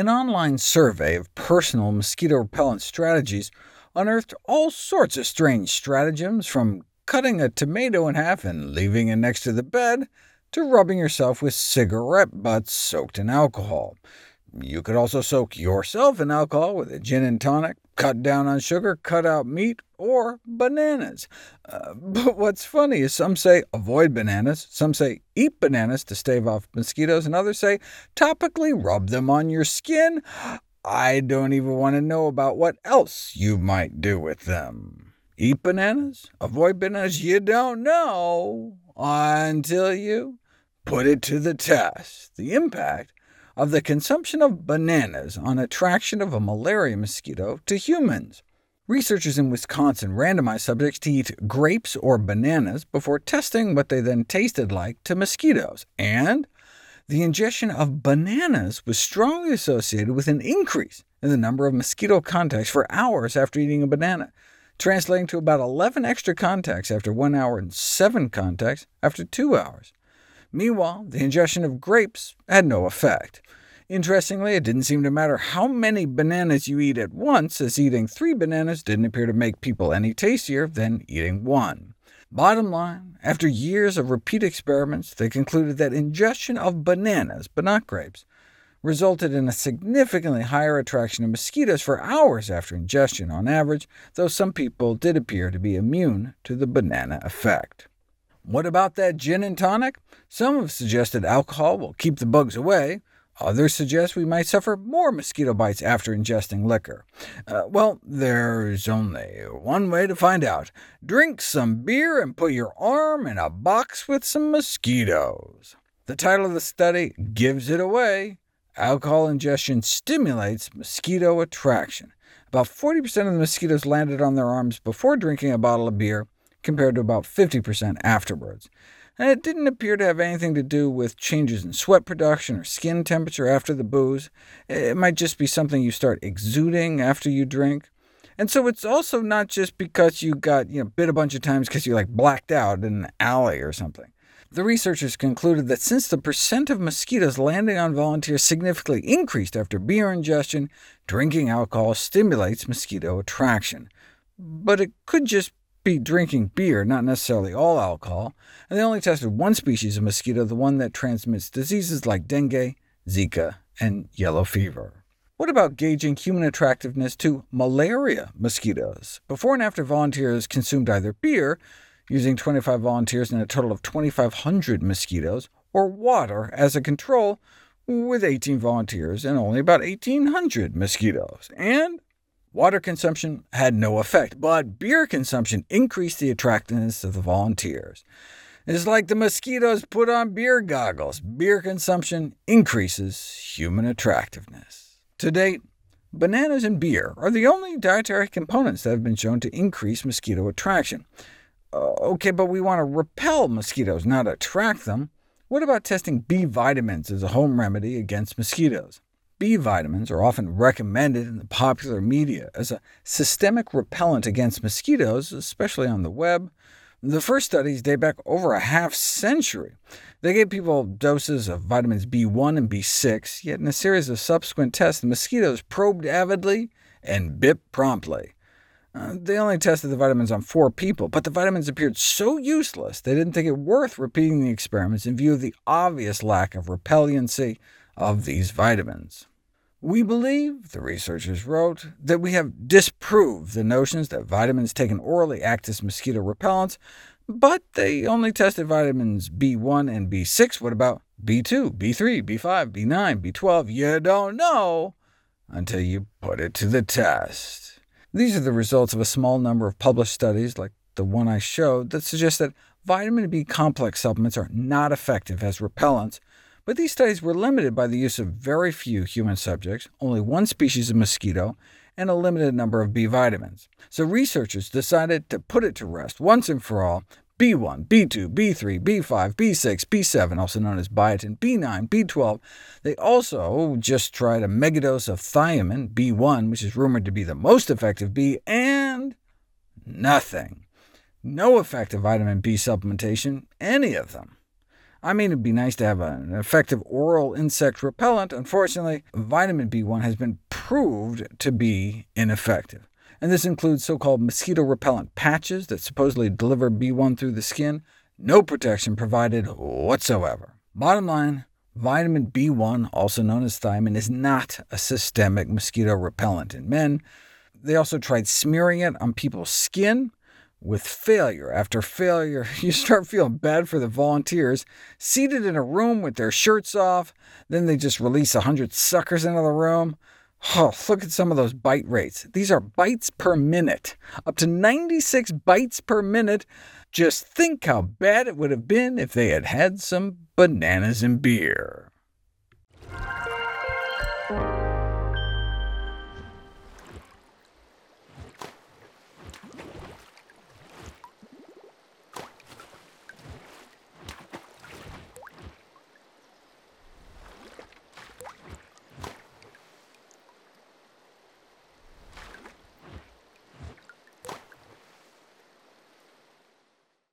An online survey of personal mosquito repellent strategies unearthed all sorts of strange stratagems, from cutting a tomato in half and leaving it next to the bed, to rubbing yourself with cigarette butts soaked in alcohol. You could also soak yourself in alcohol with a gin and tonic, cut down on sugar, cut out meat, or bananas. Uh, but what's funny is some say avoid bananas, some say eat bananas to stave off mosquitoes, and others say topically rub them on your skin. I don't even want to know about what else you might do with them. Eat bananas? Avoid bananas? You don't know until you put it to the test. The impact of the consumption of bananas on attraction of a malaria mosquito to humans. Researchers in Wisconsin randomized subjects to eat grapes or bananas before testing what they then tasted like to mosquitoes, and the ingestion of bananas was strongly associated with an increase in the number of mosquito contacts for hours after eating a banana, translating to about 11 extra contacts after one hour and 7 contacts after two hours. Meanwhile, the ingestion of grapes had no effect. Interestingly, it didn't seem to matter how many bananas you eat at once, as eating three bananas didn't appear to make people any tastier than eating one. Bottom line, after years of repeat experiments, they concluded that ingestion of bananas, but not grapes, resulted in a significantly higher attraction of mosquitoes for hours after ingestion on average, though some people did appear to be immune to the banana effect. What about that gin and tonic? Some have suggested alcohol will keep the bugs away. Others suggest we might suffer more mosquito bites after ingesting liquor. Uh, well, there's only one way to find out. Drink some beer and put your arm in a box with some mosquitoes. The title of the study gives it away. Alcohol ingestion stimulates mosquito attraction. About 40% of the mosquitoes landed on their arms before drinking a bottle of beer, compared to about 50% afterwards. And it didn't appear to have anything to do with changes in sweat production or skin temperature after the booze. It might just be something you start exuding after you drink. And so it's also not just because you got you know, bit a bunch of times because you like blacked out in an alley or something. The researchers concluded that since the percent of mosquitoes landing on volunteers significantly increased after beer ingestion, drinking alcohol stimulates mosquito attraction. But it could just be drinking beer, not necessarily all alcohol, and they only tested one species of mosquito, the one that transmits diseases like dengue, Zika, and yellow fever. What about gauging human attractiveness to malaria mosquitoes? Before and after volunteers consumed either beer, using 25 volunteers and a total of 2,500 mosquitoes, or water as a control, with 18 volunteers and only about 1,800 mosquitoes, and Water consumption had no effect, but beer consumption increased the attractiveness of the volunteers. It's like the mosquitoes put on beer goggles. Beer consumption increases human attractiveness. To date, bananas and beer are the only dietary components that have been shown to increase mosquito attraction. Uh, OK, but we want to repel mosquitoes, not attract them. What about testing B vitamins as a home remedy against mosquitoes? B vitamins are often recommended in the popular media as a systemic repellent against mosquitoes, especially on the web. The first studies date back over a half century. They gave people doses of vitamins B1 and B6, yet in a series of subsequent tests, the mosquitoes probed avidly and bit promptly. Uh, they only tested the vitamins on four people, but the vitamins appeared so useless they didn't think it worth repeating the experiments in view of the obvious lack of repellency of these vitamins. We believe, the researchers wrote, that we have disproved the notions that vitamins taken orally act as mosquito repellents, but they only tested vitamins B1 and B6. What about B2, B3, B5, B9, B12? You don't know until you put it to the test. These are the results of a small number of published studies, like the one I showed, that suggest that vitamin B complex supplements are not effective as repellents, but these studies were limited by the use of very few human subjects, only one species of mosquito, and a limited number of B vitamins. So researchers decided to put it to rest once and for all. B1, B2, B3, B5, B6, B7, also known as biotin, B9, B12. They also just tried a megadose of thiamine, B1, which is rumored to be the most effective B, and nothing. No effect of vitamin B supplementation, any of them. I mean, it'd be nice to have an effective oral insect repellent. Unfortunately, vitamin B1 has been proved to be ineffective, and this includes so-called mosquito repellent patches that supposedly deliver B1 through the skin. No protection provided whatsoever. Bottom line, vitamin B1, also known as thiamine, is not a systemic mosquito repellent in men. They also tried smearing it on people's skin, with failure after failure, you start feeling bad for the volunteers, seated in a room with their shirts off, then they just release a hundred suckers into the room. Oh, look at some of those bite rates. These are bites per minute, up to 96 bites per minute. Just think how bad it would have been if they had had some bananas and beer.